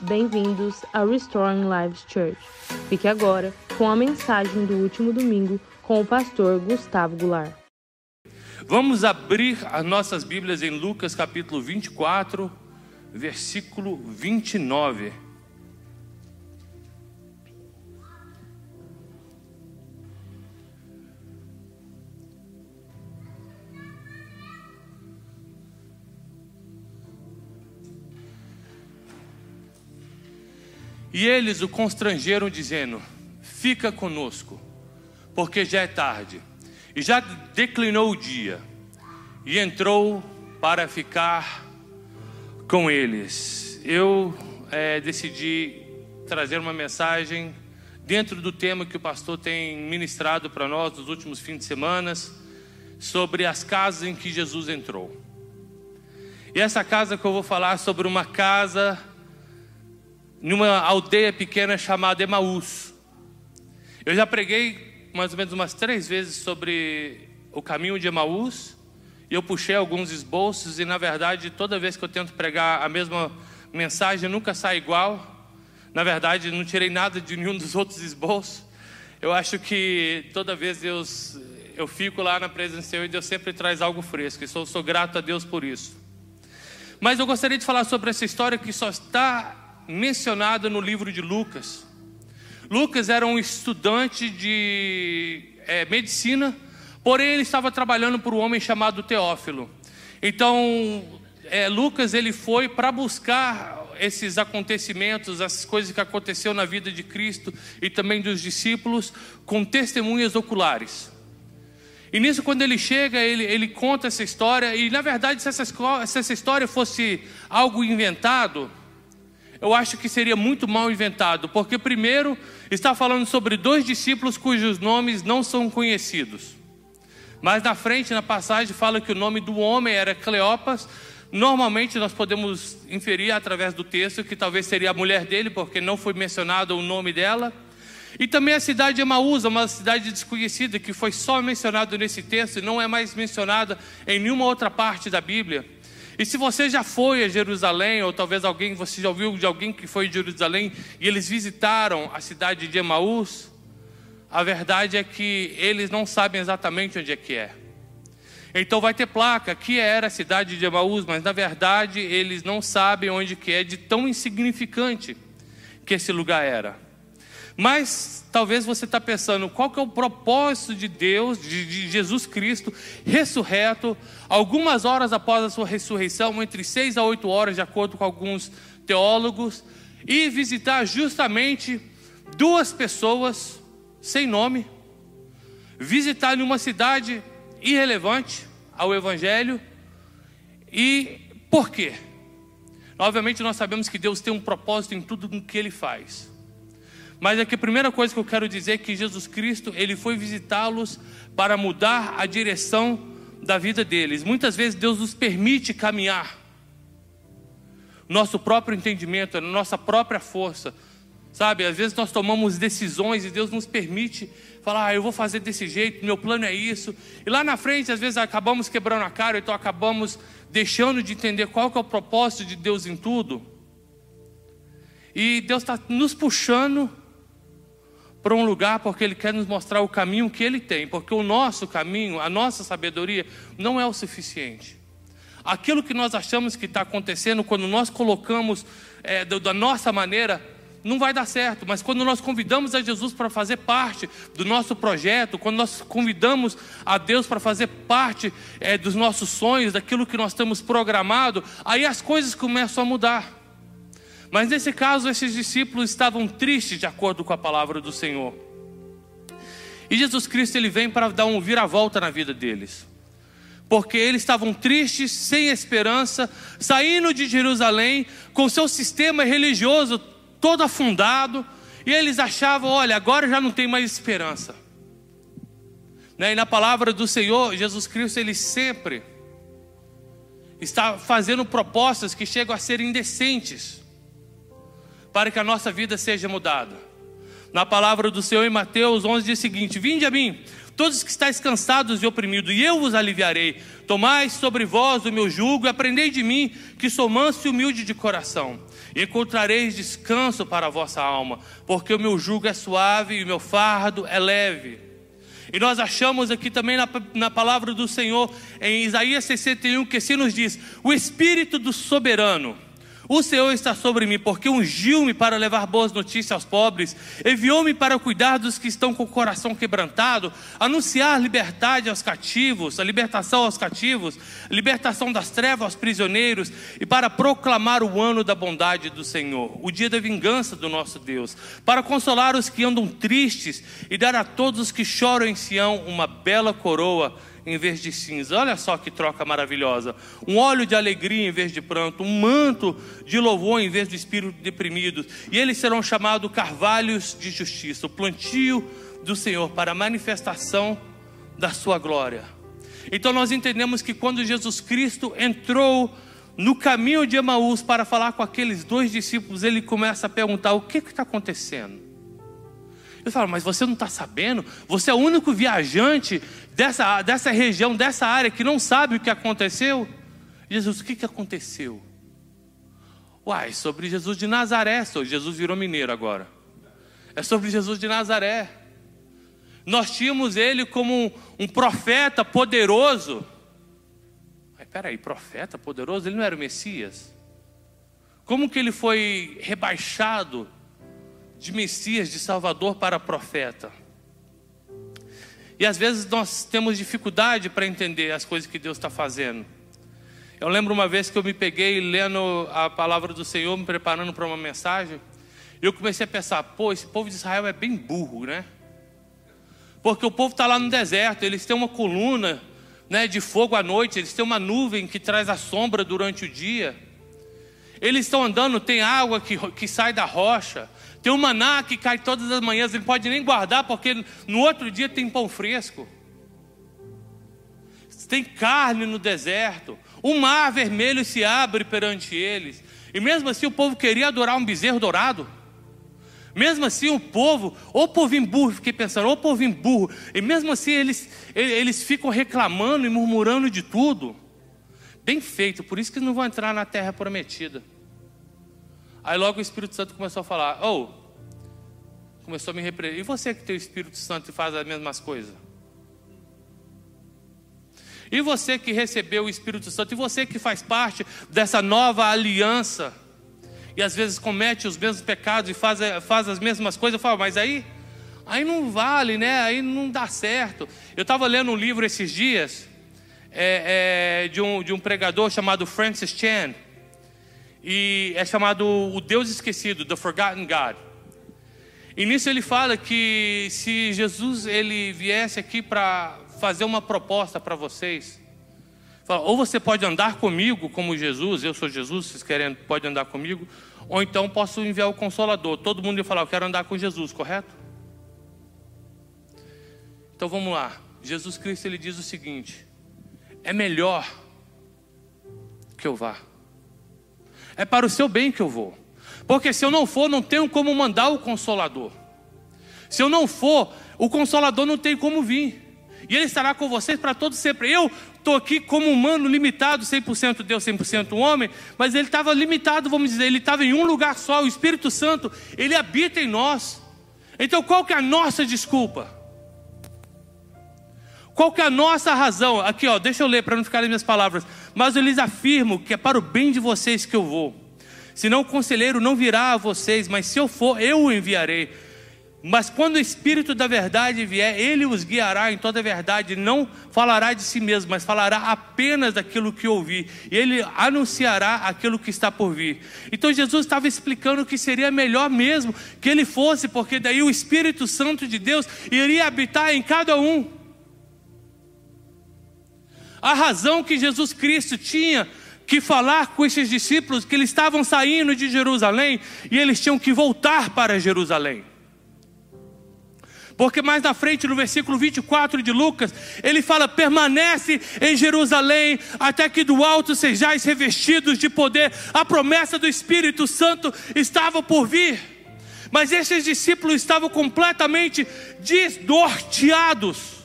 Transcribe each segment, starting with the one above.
Bem-vindos a Restoring Lives Church. Fique agora com a mensagem do último domingo com o pastor Gustavo Goulart. Vamos abrir as nossas Bíblias em Lucas capítulo 24, versículo 29. E eles o constrangeram, dizendo: Fica conosco, porque já é tarde. E já declinou o dia, e entrou para ficar com eles. Eu é, decidi trazer uma mensagem dentro do tema que o pastor tem ministrado para nós nos últimos fins de semana, sobre as casas em que Jesus entrou. E essa casa que eu vou falar é sobre uma casa numa aldeia pequena chamada Emaús. Eu já preguei mais ou menos umas três vezes sobre o caminho de Emaús, e eu puxei alguns esboços, e na verdade, toda vez que eu tento pregar a mesma mensagem, nunca sai igual. Na verdade, não tirei nada de nenhum dos outros esboços. Eu acho que toda vez Deus, eu fico lá na presença e Deus sempre traz algo fresco, e sou, sou grato a Deus por isso. Mas eu gostaria de falar sobre essa história que só está mencionada no livro de Lucas. Lucas era um estudante de é, medicina, porém ele estava trabalhando por um homem chamado Teófilo. Então, é, Lucas ele foi para buscar esses acontecimentos, as coisas que aconteceu na vida de Cristo e também dos discípulos, com testemunhas oculares. E nisso, quando ele chega, ele, ele conta essa história, e na verdade, se essa, se essa história fosse algo inventado, eu acho que seria muito mal inventado, porque primeiro está falando sobre dois discípulos cujos nomes não são conhecidos. Mas na frente, na passagem, fala que o nome do homem era Cleopas. Normalmente nós podemos inferir através do texto que talvez seria a mulher dele, porque não foi mencionado o nome dela. E também a cidade de Emaús, uma cidade desconhecida, que foi só mencionado nesse texto e não é mais mencionada em nenhuma outra parte da Bíblia. E se você já foi a Jerusalém, ou talvez alguém, você já ouviu de alguém que foi a Jerusalém e eles visitaram a cidade de Emaús, a verdade é que eles não sabem exatamente onde é que é. Então vai ter placa, que era a cidade de Emaús, mas na verdade eles não sabem onde que é de tão insignificante que esse lugar era. Mas talvez você está pensando, qual que é o propósito de Deus, de, de, Jesus Cristo, ressurreto, algumas horas após a sua ressurreição, entre seis a oito horas, de acordo com alguns teólogos, e visitar justamente duas pessoas sem nome, visitar em uma cidade irrelevante ao Evangelho, e por quê? Obviamente nós sabemos que Deus tem um propósito em tudo o que Ele faz. Mas aqui a primeira coisa que eu quero dizer é que Jesus Cristo, ele foi visitá-los para mudar a direção da vida deles. Muitas vezes Deus nos permite caminhar nosso próprio entendimento, nossa própria força. Sabe, às vezes nós tomamos decisões e Deus nos permite falar, ah, eu vou fazer desse jeito, meu plano é isso. E lá na frente, às vezes acabamos quebrando a cara, então acabamos deixando de entender qual que é o propósito de Deus em tudo. E Deus está nos puxando para um lugar porque Ele quer nos mostrar o caminho que Ele tem, porque o nosso caminho, a nossa sabedoria não é o suficiente. Aquilo que nós achamos que está acontecendo, quando nós colocamos é, da nossa maneira, não vai dar certo, mas quando nós convidamos a Jesus para fazer parte do nosso projeto, quando nós convidamos a Deus para fazer parte é, dos nossos sonhos, daquilo que nós temos programado, aí as coisas começam a mudar. Mas nesse caso, esses discípulos estavam tristes, de acordo com a palavra do Senhor. E Jesus Cristo ele vem para dar um vira-volta na vida deles. Porque eles estavam tristes, sem esperança, saindo de Jerusalém, com seu sistema religioso todo afundado, e eles achavam: olha, agora já não tem mais esperança. Né? E na palavra do Senhor, Jesus Cristo, ele sempre está fazendo propostas que chegam a ser indecentes para que a nossa vida seja mudada. Na palavra do Senhor em Mateus 11 diz o seguinte: Vinde a mim, todos que estáis cansados e oprimidos, e eu vos aliviarei. Tomai sobre vós o meu jugo e aprendei de mim, que sou manso e humilde de coração. E encontrareis descanso para a vossa alma, porque o meu jugo é suave e o meu fardo é leve. E nós achamos aqui também na, na palavra do Senhor, em Isaías 61, que se nos diz: o Espírito do soberano o Senhor está sobre mim, porque ungiu-me para levar boas notícias aos pobres, enviou-me para cuidar dos que estão com o coração quebrantado, anunciar liberdade aos cativos, a libertação aos cativos, libertação das trevas aos prisioneiros, e para proclamar o ano da bondade do Senhor, o dia da vingança do nosso Deus, para consolar os que andam tristes e dar a todos os que choram em Sião uma bela coroa em vez de cinza. Olha só que troca maravilhosa. Um óleo de alegria em vez de pranto, um manto de louvor em vez de espírito deprimido. E eles serão chamados carvalhos de justiça, o plantio do Senhor para a manifestação da sua glória. Então nós entendemos que quando Jesus Cristo entrou no caminho de Emaús para falar com aqueles dois discípulos, ele começa a perguntar: o que está acontecendo? Eu falo, mas você não está sabendo? Você é o único viajante dessa, dessa região, dessa área, que não sabe o que aconteceu? Jesus, o que, que aconteceu? Uai, sobre Jesus de Nazaré, Jesus virou mineiro agora. É sobre Jesus de Nazaré. Nós tínhamos ele como um, um profeta poderoso. Mas peraí, profeta poderoso? Ele não era o Messias? Como que ele foi rebaixado de Messias, de Salvador para profeta. E às vezes nós temos dificuldade para entender as coisas que Deus está fazendo. Eu lembro uma vez que eu me peguei lendo a palavra do Senhor, me preparando para uma mensagem, e eu comecei a pensar: pô, esse povo de Israel é bem burro, né? Porque o povo está lá no deserto, eles têm uma coluna né, de fogo à noite, eles têm uma nuvem que traz a sombra durante o dia. Eles estão andando, tem água que, que sai da rocha, tem um maná que cai todas as manhãs, ele pode nem guardar, porque no outro dia tem pão fresco. Tem carne no deserto. O mar vermelho se abre perante eles. E mesmo assim o povo queria adorar um bezerro dourado. Mesmo assim o povo, ou povinho burro, fiquei pensando, ou povinho burro. E mesmo assim eles, eles ficam reclamando e murmurando de tudo. Bem feito, por isso que não vão entrar na terra prometida. Aí logo o Espírito Santo começou a falar: Oh, começou a me repreender. E você que tem o Espírito Santo e faz as mesmas coisas? E você que recebeu o Espírito Santo, e você que faz parte dessa nova aliança, e às vezes comete os mesmos pecados e faz, faz as mesmas coisas, eu falo, mas aí, aí não vale, né? Aí não dá certo. Eu estava lendo um livro esses dias, é, é, de, um, de um pregador chamado Francis Chan e é chamado o Deus esquecido, the forgotten God. E nisso ele fala que se Jesus ele viesse aqui para fazer uma proposta para vocês, fala, ou você pode andar comigo como Jesus, eu sou Jesus, vocês querem pode andar comigo, ou então posso enviar o Consolador. Todo mundo ia falar, eu quero andar com Jesus, correto? Então vamos lá. Jesus Cristo ele diz o seguinte: é melhor que eu vá. É para o seu bem que eu vou. Porque se eu não for, não tenho como mandar o consolador. Se eu não for, o consolador não tem como vir. E ele estará com vocês para todo sempre. Eu estou aqui como humano limitado, 100% Deus, 100% homem, mas ele estava limitado, vamos dizer, ele estava em um lugar só, o Espírito Santo, ele habita em nós. Então qual que é a nossa desculpa? Qual que é a nossa razão? Aqui, ó, deixa eu ler para não ficar as minhas palavras. Mas eu lhes afirmo que é para o bem de vocês que eu vou. Senão o conselheiro não virá a vocês, mas se eu for, eu o enviarei. Mas quando o Espírito da verdade vier, ele os guiará em toda a verdade, não falará de si mesmo, mas falará apenas daquilo que ouvir, e ele anunciará aquilo que está por vir. Então Jesus estava explicando que seria melhor mesmo que ele fosse, porque daí o Espírito Santo de Deus iria habitar em cada um. A razão que Jesus Cristo tinha que falar com esses discípulos que eles estavam saindo de Jerusalém e eles tinham que voltar para Jerusalém. Porque mais na frente, no versículo 24 de Lucas, ele fala: permanece em Jerusalém até que do alto sejais revestidos de poder. A promessa do Espírito Santo estava por vir, mas esses discípulos estavam completamente desnorteados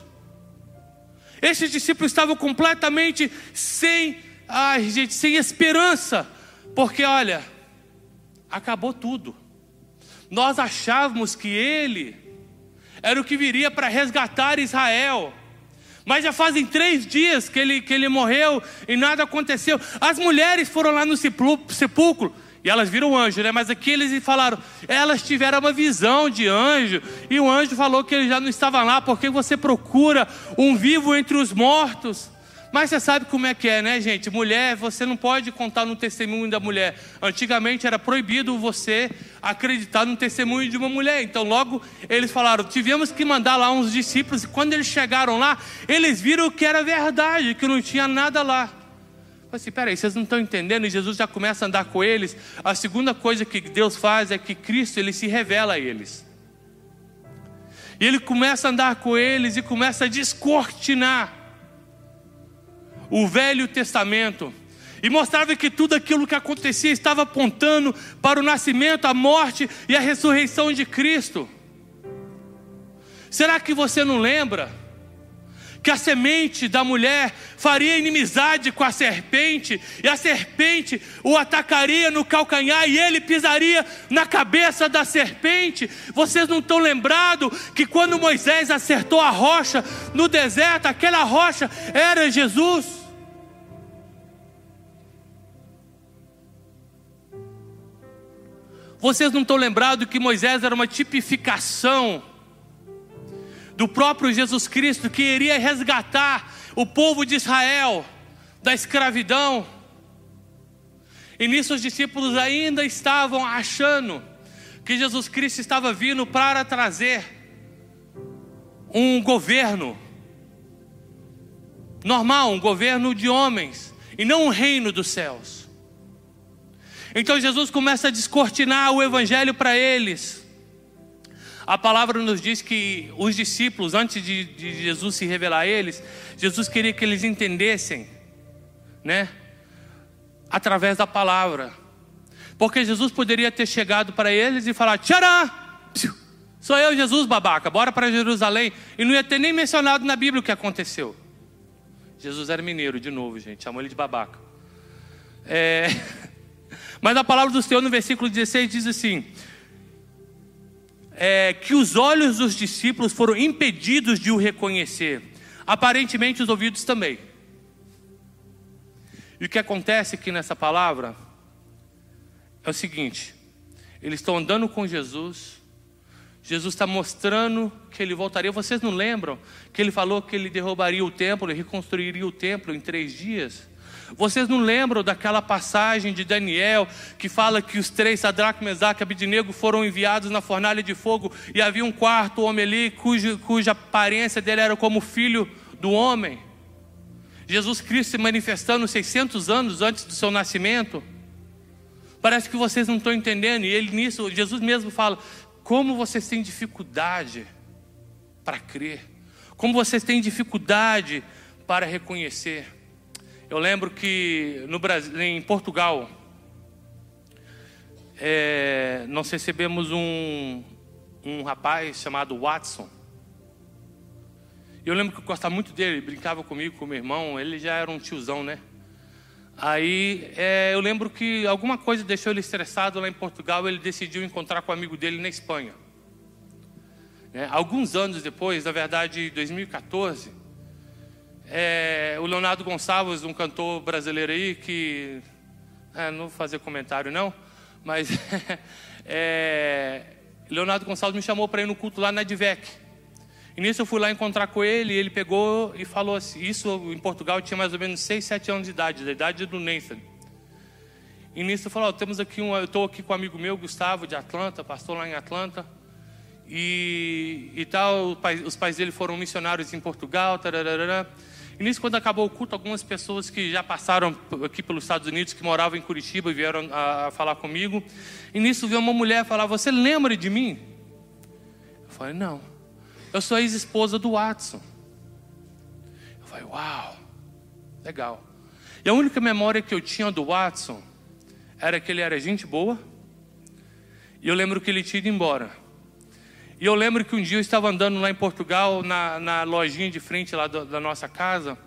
Esses discípulos estavam completamente sem, ai, gente, sem esperança, porque olha, acabou tudo. Nós achávamos que ele era o que viria para resgatar Israel. Mas já fazem três dias que ele, que ele morreu e nada aconteceu. As mulheres foram lá no sepulcro e elas viram anjo, né? Mas aqui eles falaram, elas tiveram uma visão de anjo e o anjo falou que ele já não estava lá porque você procura um vivo entre os mortos. Mas você sabe como é que é, né, gente? Mulher, você não pode contar no testemunho da mulher. Antigamente era proibido você acreditar no testemunho de uma mulher. Então, logo eles falaram: tivemos que mandar lá uns discípulos. E quando eles chegaram lá, eles viram que era verdade, que não tinha nada lá. Eu assim, peraí, vocês não estão entendendo? E Jesus já começa a andar com eles. A segunda coisa que Deus faz é que Cristo ele se revela a eles. E ele começa a andar com eles e começa a descortinar o Velho Testamento e mostrava que tudo aquilo que acontecia estava apontando para o nascimento, a morte e a ressurreição de Cristo. Será que você não lembra? Que a semente da mulher faria inimizade com a serpente, e a serpente o atacaria no calcanhar e ele pisaria na cabeça da serpente. Vocês não estão lembrados que quando Moisés acertou a rocha no deserto, aquela rocha era Jesus? Vocês não estão lembrados que Moisés era uma tipificação do próprio Jesus Cristo que iria resgatar o povo de Israel da escravidão? E nisso os discípulos ainda estavam achando que Jesus Cristo estava vindo para trazer um governo normal, um governo de homens, e não um reino dos céus. Então Jesus começa a descortinar o evangelho para eles. A palavra nos diz que os discípulos, antes de, de, Jesus se revelar a eles, Jesus queria que eles entendessem, né? Através da palavra. Porque Jesus poderia ter chegado para eles e falar: Tcharam! Sou eu, Jesus, babaca, bora para Jerusalém. E não ia ter nem mencionado na Bíblia o que aconteceu. Jesus era mineiro, de novo, gente, chamou ele de babaca. É. Mas a palavra do Senhor no versículo 16 diz assim: é, que os olhos dos discípulos foram impedidos de o reconhecer, aparentemente os ouvidos também. E o que acontece aqui nessa palavra é o seguinte: eles estão andando com Jesus, Jesus está mostrando que ele voltaria. Vocês não lembram que ele falou que ele derrubaria o templo e reconstruiria o templo em três dias? Vocês não lembram daquela passagem de Daniel que fala que os três, Sadraque, Mesaque e Abidinego, foram enviados na fornalha de fogo e havia um quarto homem ali cuja, aparência dele era como filho do homem? Jesus Cristo se manifestando 600 anos antes do seu nascimento. Parece que vocês não estão entendendo. E ele nisso, Jesus mesmo fala: como vocês têm dificuldade para crer, como vocês têm dificuldade para reconhecer. Eu lembro que no Brasil, em Portugal, é, nós recebemos um, um rapaz chamado Watson. Eu lembro que eu gostava muito dele, brincava comigo, com meu irmão, ele já era um tiozão, né? Aí é, eu lembro que alguma coisa deixou ele estressado lá em Portugal, ele decidiu encontrar com um amigo dele na Espanha. É, alguns anos depois, na verdade, 2014, é, o Leonardo Gonçalves, um cantor brasileiro aí, que. É, não vou fazer comentário não, mas. é, Leonardo Gonçalves me chamou para ir no culto lá na Divec. E nisso eu fui lá encontrar com ele, e ele pegou e falou assim: Isso em Portugal tinha mais ou menos 6, 7 anos de idade, da idade do Nathan. E nisso falou: oh, temos aqui um, eu estou aqui com um amigo meu, Gustavo, de Atlanta, pastor lá em Atlanta. E, e tal, os pais dele foram missionários em Portugal. Tararara. E nisso, quando acabou o culto, algumas pessoas que já passaram aqui pelos Estados Unidos, que moravam em Curitiba, vieram a, a falar comigo. E nisso veio uma mulher falar: Você lembra de mim? Eu falei: Não. Eu sou a ex-esposa do Watson. Eu falei: Uau, legal. E a única memória que eu tinha do Watson era que ele era gente boa. E eu lembro que ele tinha ido embora. E eu lembro que um dia eu estava andando lá em Portugal, na, na lojinha de frente lá do, da nossa casa,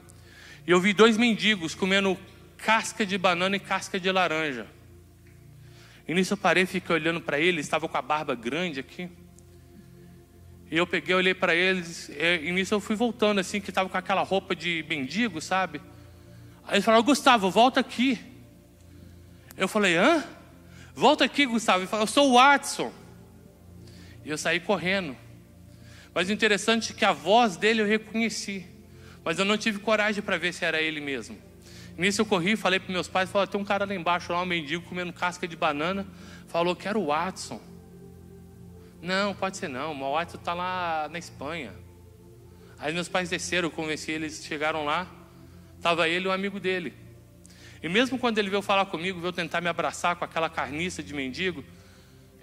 e eu vi dois mendigos comendo casca de banana e casca de laranja. E nisso eu parei e fiquei olhando para eles, estavam com a barba grande aqui. E eu peguei, olhei para eles, e nisso eu fui voltando assim, que estava com aquela roupa de mendigo, sabe? Aí eles falaram, Gustavo, volta aqui. Eu falei, hã? Volta aqui, Gustavo. Ele falou, eu sou o Watson. E eu saí correndo. Mas o interessante é que a voz dele eu reconheci. Mas eu não tive coragem para ver se era ele mesmo. Nisso eu corri, falei para meus pais, falei, tem um cara lá embaixo, lá um mendigo comendo casca de banana, falou que era o Watson. Não, pode ser não, o Watson está lá na Espanha. Aí meus pais desceram, convenci eles, chegaram lá, estava ele e um amigo dele. E mesmo quando ele veio falar comigo, veio tentar me abraçar com aquela carniça de mendigo,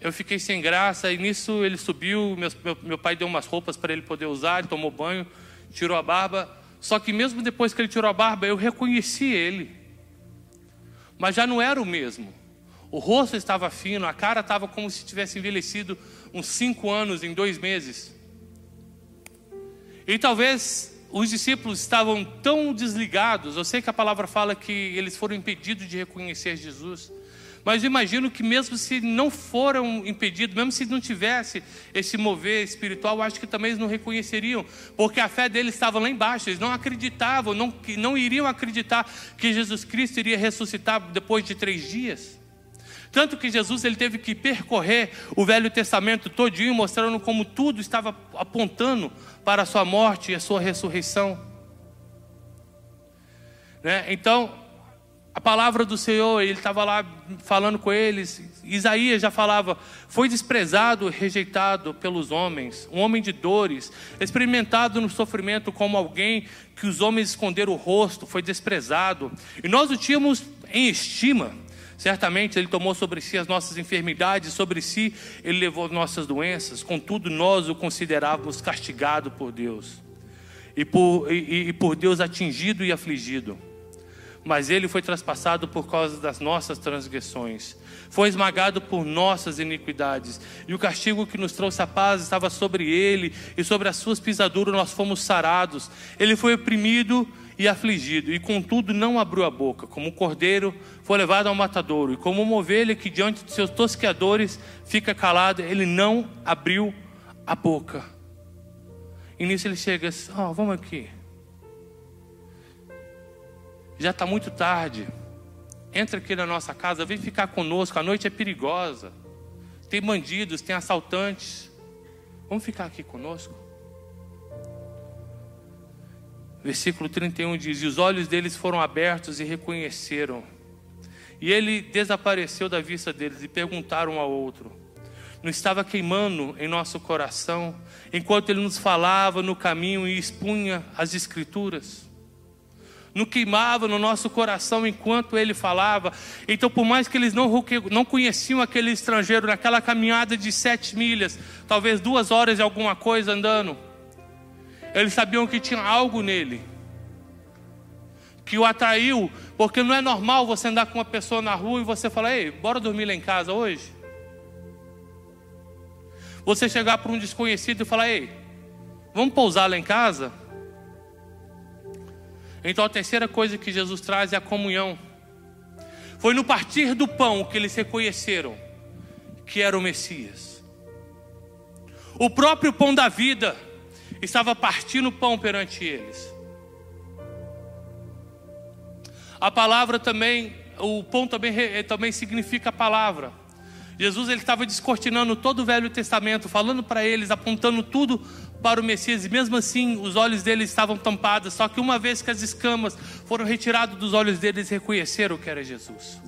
eu fiquei sem graça, e nisso ele subiu, meu, meu, meu pai deu umas roupas para ele poder usar, ele tomou banho, tirou a barba. Só que mesmo depois que ele tirou a barba, eu reconheci ele. Mas já não era o mesmo. O rosto estava fino, a cara estava como se tivesse envelhecido uns cinco anos em dois meses. E talvez os discípulos estavam tão desligados. Eu sei que a palavra fala que eles foram impedidos de reconhecer Jesus. Mas imagino que mesmo se não foram impedidos, mesmo se não tivesse esse mover espiritual, acho que também eles não reconheceriam, porque a fé deles estava lá embaixo, eles não acreditavam, não, não iriam acreditar que Jesus Cristo iria ressuscitar depois de três dias. Tanto que Jesus ele teve que percorrer o Velho Testamento todinho, mostrando como tudo estava apontando para a sua morte e a sua ressurreição. Né? Então, a palavra do Senhor, ele estava lá falando com eles. Isaías já falava: foi desprezado, rejeitado pelos homens, um homem de dores, experimentado no sofrimento como alguém que os homens esconderam o rosto, foi desprezado. E nós o tínhamos em estima. Certamente ele tomou sobre si as nossas enfermidades, sobre si ele levou nossas doenças, contudo nós o considerávamos castigado por Deus, e por, e, e por Deus atingido e afligido mas ele foi traspassado por causa das nossas transgressões, foi esmagado por nossas iniquidades, e o castigo que nos trouxe a paz estava sobre ele, e sobre as suas pisaduras nós fomos sarados. Ele foi oprimido e afligido, e contudo não abriu a boca, como um cordeiro foi levado ao matadouro, e como uma ovelha que diante de seus tosqueadores fica calada, ele não abriu a boca. E nisso ele chega assim: oh, vamos aqui já está muito tarde. Entra aqui na nossa casa, vem ficar conosco. A noite é perigosa. Tem bandidos, tem assaltantes. Vamos ficar aqui conosco? Versículo 31 diz: E os olhos deles foram abertos e reconheceram. E ele desapareceu da vista deles e perguntaram um ao outro: Não estava queimando em nosso coração enquanto ele nos falava no caminho e expunha as Escrituras? Não queimava no nosso coração enquanto ele falava. Então, por mais que eles não, não conheciam aquele estrangeiro naquela caminhada de sete milhas, talvez duas horas e alguma coisa andando, eles sabiam que tinha algo nele que o atraiu, porque não é normal você andar com uma pessoa na rua e você falar: ei, bora dormir lá em casa hoje. Você chegar para um desconhecido e falar: ei, vamos pousar lá em casa? Então a terceira coisa que Jesus traz é a comunhão. Foi no partir do pão que eles reconheceram que era o Messias. O próprio pão da vida estava partindo o pão perante eles. A palavra também, o pão também, também significa a palavra. Jesus ele estava descortinando todo o Velho Testamento, falando para eles, apontando tudo para o Messias, e mesmo assim os olhos deles estavam tampados. Só que uma vez que as escamas foram retiradas dos olhos deles, reconheceram que era Jesus.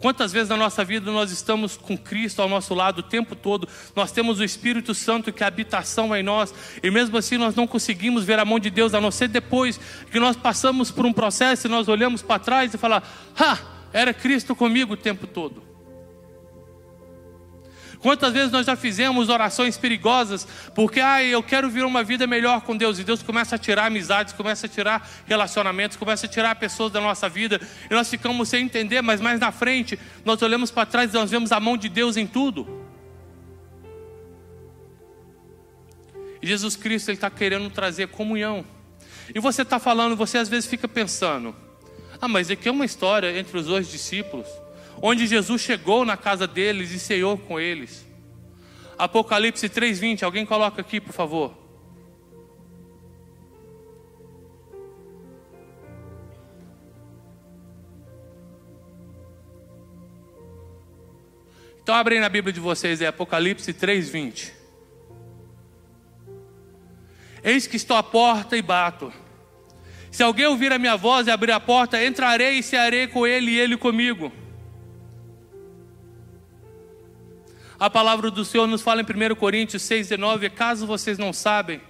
Quantas vezes na nossa vida nós estamos com Cristo ao nosso lado o tempo todo, nós temos o Espírito Santo que é habitação em nós, e mesmo assim nós não conseguimos ver a mão de Deus, a não ser depois que nós passamos por um processo e nós olhamos para trás e falamos: Ah, era Cristo comigo o tempo todo. Quantas vezes nós já fizemos orações perigosas porque, ah, eu quero vir uma vida melhor com Deus, e Deus começa a tirar amizades, começa a tirar relacionamentos, começa a tirar pessoas da nossa vida, e nós ficamos sem entender, mas mais na frente, nós olhamos para trás e nós vemos a mão de Deus em tudo. E Jesus Cristo ele está querendo trazer comunhão. E você está falando, você às vezes fica pensando: ah, mas aqui é uma história entre os dois discípulos, onde Jesus chegou na casa deles e ceiou com eles. Apocalipse 3:20, alguém coloca aqui, por favor. Então abrem na Bíblia de vocês, é Apocalipse 3:20. Eis que estou à porta e bato. Se alguém ouvir a minha voz e abrir a porta, entrarei e cearei com ele e ele comigo. A palavra do Senhor nos fala em 1 Coríntios 6,19: caso vocês não sabem,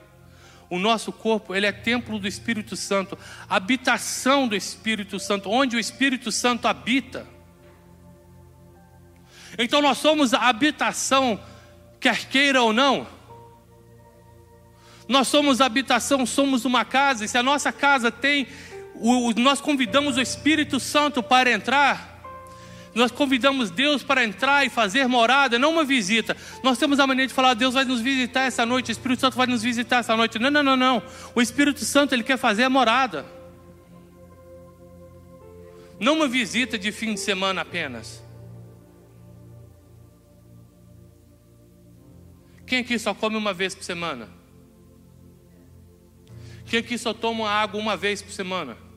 o nosso corpo ele é templo do Espírito Santo, habitação do Espírito Santo, onde o Espírito Santo habita. Então nós somos a habitação, quer queira ou não. Nós somos habitação, somos uma casa, e se a nossa casa tem, nós convidamos o Espírito Santo para entrar, nós convidamos Deus para entrar e fazer morada, não uma visita. Nós temos a mania de falar, Deus vai nos visitar essa noite, o Espírito Santo vai nos visitar essa noite. Não, não, não, não. O Espírito Santo, ele quer fazer a morada. Não uma visita de fim de semana apenas. Quem aqui só come uma vez por semana? Quem aqui só toma água uma vez por semana?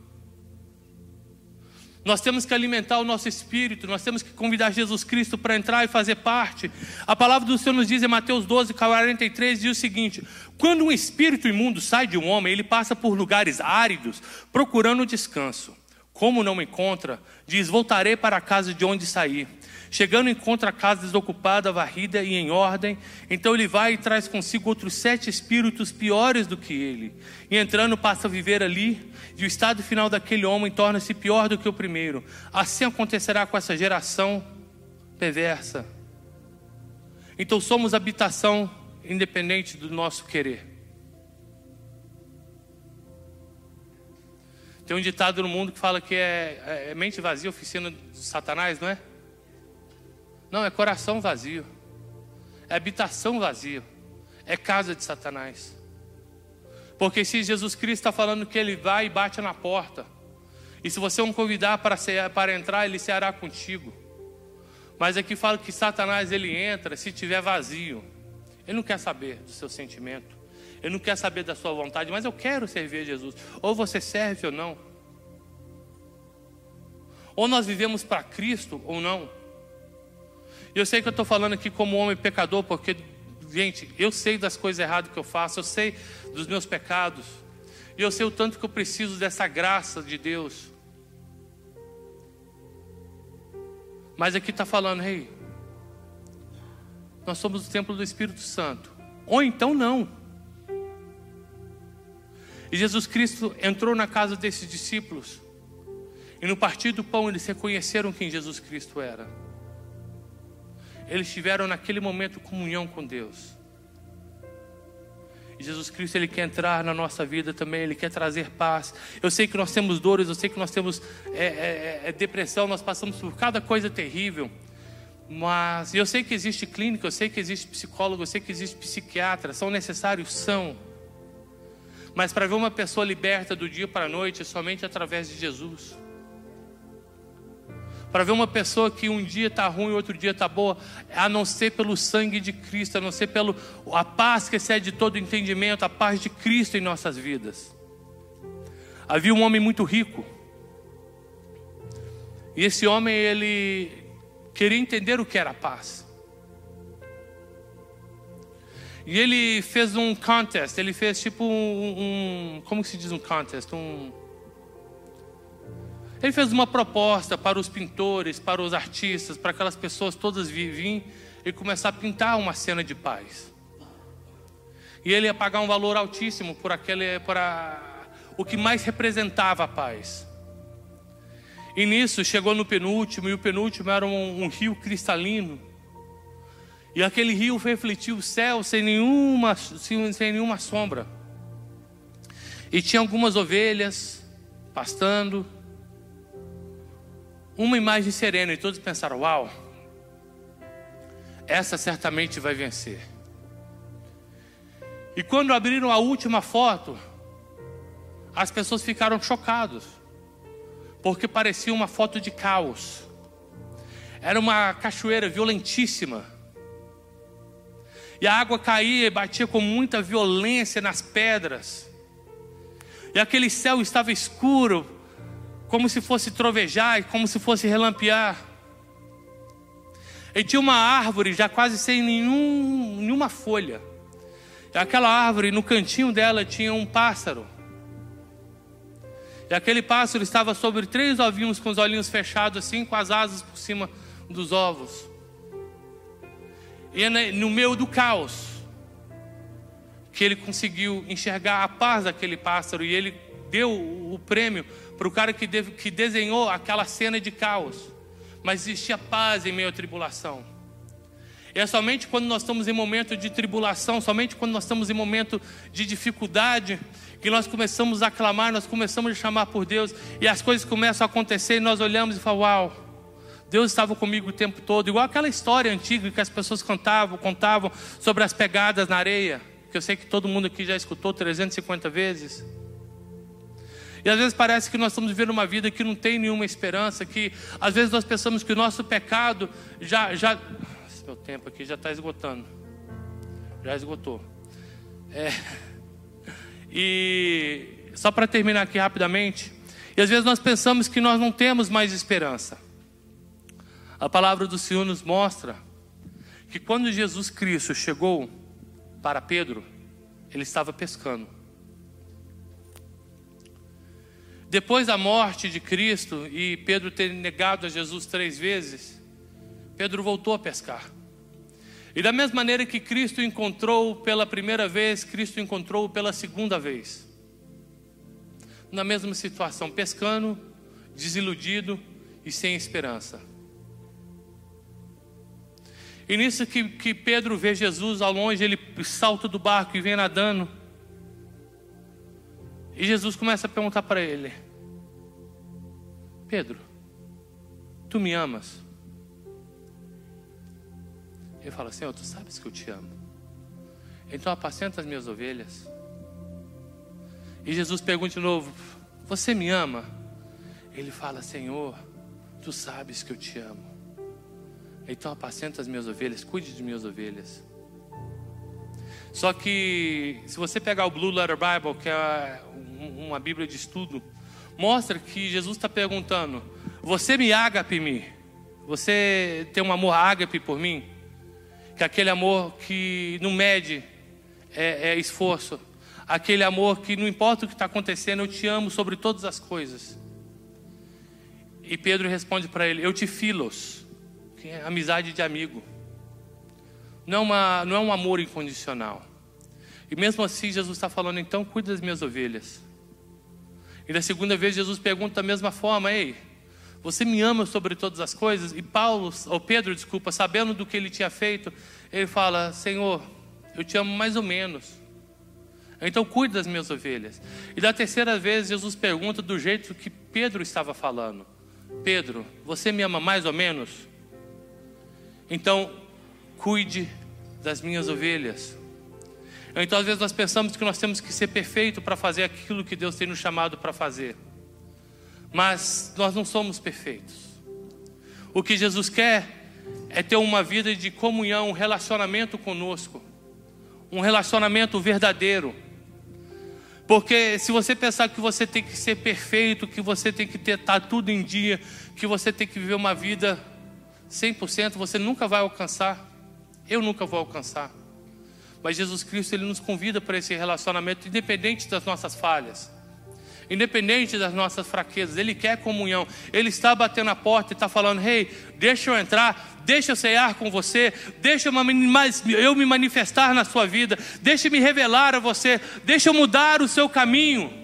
Nós temos que alimentar o nosso espírito, nós temos que convidar Jesus Cristo para entrar e fazer parte. A palavra do Senhor nos diz em Mateus 12, 43, diz o seguinte: Quando um espírito imundo sai de um homem, ele passa por lugares áridos, procurando descanso. Como não encontra, diz: Voltarei para a casa de onde saí. Chegando, encontra a casa desocupada, varrida e em ordem. Então ele vai e traz consigo outros sete espíritos piores do que ele. E entrando, passa a viver ali. E o estado final daquele homem torna-se pior do que o primeiro. Assim acontecerá com essa geração perversa. Então somos habitação independente do nosso querer. Tem um ditado no mundo que fala que é, é mente vazia, oficina de Satanás, não é? Não, é coração vazio. É habitação vazia. É casa de Satanás. Porque se Jesus Cristo está falando que ele vai e bate na porta, e se você o convidar para, ser, para entrar, ele será contigo. Mas aqui fala que Satanás ele entra se tiver vazio. Ele não quer saber do seu sentimento. Ele não quer saber da sua vontade, mas eu quero servir a Jesus. Ou você serve ou não. Ou nós vivemos para Cristo ou não. E eu sei que eu estou falando aqui como homem pecador, porque, gente, eu sei das coisas erradas que eu faço, eu sei dos meus pecados, e eu sei o tanto que eu preciso dessa graça de Deus. Mas aqui está falando, rei, hey, nós somos o templo do Espírito Santo. Ou então não. E Jesus Cristo entrou na casa desses discípulos. E no partir do pão eles reconheceram quem Jesus Cristo era eles tiveram naquele momento comunhão com Deus. E Jesus Cristo, Ele quer entrar na nossa vida também, Ele quer trazer paz. Eu sei que nós temos dores, eu sei que nós temos é, é, é, depressão, nós passamos por cada coisa terrível. Mas eu sei que existe clínica, eu sei que existe psicólogo, eu sei que existe psiquiatra, são necessários, são. Mas para ver uma pessoa liberta do dia para a noite é somente através de Jesus. Para ver uma pessoa que um dia está ruim e outro dia está boa, a não ser pelo sangue de Cristo, a não ser pelo a paz que excede todo entendimento, a paz de Cristo em nossas vidas. Havia um homem muito rico. E esse homem ele queria entender o que era paz. E ele fez um contest, ele fez tipo um, um como se diz um contest, um ele fez uma proposta para os pintores, para os artistas, para aquelas pessoas todas virem e começar a pintar uma cena de paz. E ele ia pagar um valor altíssimo por aquele, para o que mais representava a paz. E nisso chegou no penúltimo, e o penúltimo era um, um rio cristalino. E aquele rio refletia o céu sem nenhuma, sem, sem nenhuma sombra. E tinha algumas ovelhas pastando uma imagem serena e todos pensaram: Uau, essa certamente vai vencer. E quando abriram a última foto, as pessoas ficaram chocadas, porque parecia uma foto de caos. Era uma cachoeira violentíssima. E a água caía e batia com muita violência nas pedras. E aquele céu estava escuro, como se fosse trovejar, como se fosse relampear. E tinha uma árvore já quase sem nenhum, nenhuma folha. E aquela árvore, no cantinho dela, tinha um pássaro. E aquele pássaro estava sobre três ovinhos com os olhinhos fechados, assim, com as asas por cima dos ovos. E é no meio do caos que ele conseguiu enxergar a paz daquele pássaro e ele deu o prêmio para o cara que, deve, que desenhou aquela cena de caos. Mas existia paz em meio à tribulação. E é somente quando nós estamos em momento de tribulação, somente quando nós estamos em momento de dificuldade, que nós começamos a clamar, nós começamos a chamar por Deus, e as coisas começam a acontecer, e nós olhamos e falamos: Uau, Deus estava comigo o tempo todo, igual aquela história antiga que as pessoas cantavam, contavam sobre as pegadas na areia, que eu sei que todo mundo aqui já escutou 350 vezes. E às vezes parece que nós estamos vivendo uma vida que não tem nenhuma esperança, que às vezes nós pensamos que o nosso pecado já. já... Esse meu tempo aqui já está esgotando. Já esgotou. É... E só para terminar aqui rapidamente, e às vezes nós pensamos que nós não temos mais esperança. A palavra do Senhor nos mostra que quando Jesus Cristo chegou para Pedro, ele estava pescando. Depois da morte de Cristo e Pedro ter negado a Jesus três vezes, Pedro voltou a pescar. E da mesma maneira que Cristo encontrou pela primeira vez, Cristo encontrou pela segunda vez. Na mesma situação, pescando, desiludido e sem esperança. E nisso que, que Pedro vê Jesus ao longe, ele salta do barco e vem nadando. E Jesus começa a perguntar para ele: Pedro, tu me amas? Ele fala: Senhor, tu sabes que eu te amo. Então apacenta as minhas ovelhas. E Jesus pergunta de novo: Você me ama? Ele fala: Senhor, tu sabes que eu te amo. Então apacenta as minhas ovelhas, cuide de minhas ovelhas. Só que se você pegar o Blue Letter Bible, que é uma Bíblia de estudo, mostra que Jesus está perguntando: Você me ágape-me? Você tem um amor ágape por mim? Que é aquele amor que não mede é, é esforço, aquele amor que não importa o que está acontecendo, eu te amo sobre todas as coisas. E Pedro responde para ele: Eu te filos que é amizade de amigo. Não é, uma, não é um amor incondicional. E mesmo assim, Jesus está falando: então cuida das minhas ovelhas. E da segunda vez, Jesus pergunta da mesma forma: Ei, você me ama sobre todas as coisas? E Paulo, ou Pedro, desculpa, sabendo do que ele tinha feito, ele fala: Senhor, eu te amo mais ou menos. Então cuide das minhas ovelhas. E da terceira vez, Jesus pergunta do jeito que Pedro estava falando: Pedro, você me ama mais ou menos? Então, cuide das minhas ovelhas. Então, às vezes, nós pensamos que nós temos que ser perfeito para fazer aquilo que Deus tem nos chamado para fazer. Mas nós não somos perfeitos. O que Jesus quer é ter uma vida de comunhão, um relacionamento conosco, um relacionamento verdadeiro. Porque se você pensar que você tem que ser perfeito, que você tem que ter tá tudo em dia, que você tem que viver uma vida 100% você nunca vai alcançar. Eu nunca vou alcançar. Mas Jesus Cristo ele nos convida para esse relacionamento independente das nossas falhas. Independente das nossas fraquezas, Ele quer comunhão. Ele está batendo a porta e está falando: Hey, deixa eu entrar, deixa eu cear com você, deixa eu me manifestar na sua vida, deixa eu me revelar a você, deixa eu mudar o seu caminho.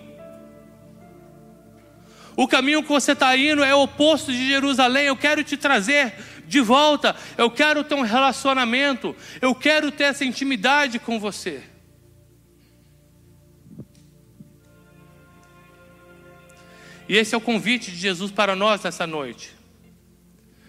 O caminho que você está indo é o oposto de Jerusalém. Eu quero te trazer de volta. Eu quero ter um relacionamento. Eu quero ter essa intimidade com você. E esse é o convite de Jesus para nós nessa noite.